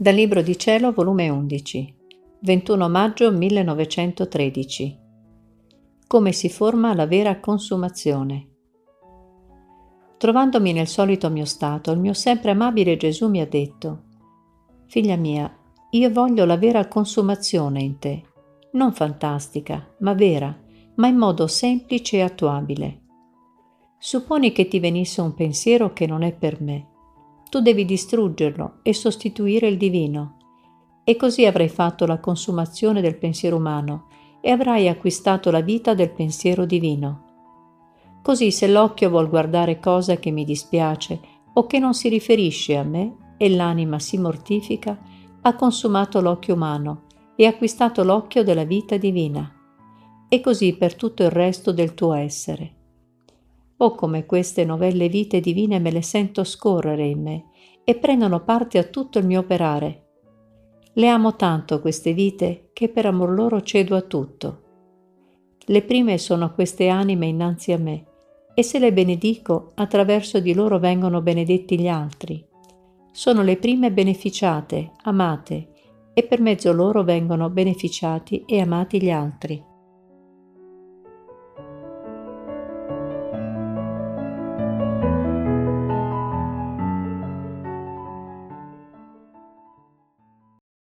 Dal Libro di Cielo, volume 11, 21 maggio 1913. Come si forma la vera consumazione. Trovandomi nel solito mio stato, il mio sempre amabile Gesù mi ha detto, Figlia mia, io voglio la vera consumazione in te, non fantastica, ma vera, ma in modo semplice e attuabile. Supponi che ti venisse un pensiero che non è per me tu devi distruggerlo e sostituire il divino. E così avrai fatto la consumazione del pensiero umano e avrai acquistato la vita del pensiero divino. Così se l'occhio vuol guardare cosa che mi dispiace o che non si riferisce a me e l'anima si mortifica, ha consumato l'occhio umano e acquistato l'occhio della vita divina. E così per tutto il resto del tuo essere. Oh come queste novelle vite divine me le sento scorrere in me e prendono parte a tutto il mio operare. Le amo tanto queste vite che per amor loro cedo a tutto. Le prime sono queste anime innanzi a me e se le benedico attraverso di loro vengono benedetti gli altri. Sono le prime beneficiate, amate e per mezzo loro vengono beneficiati e amati gli altri.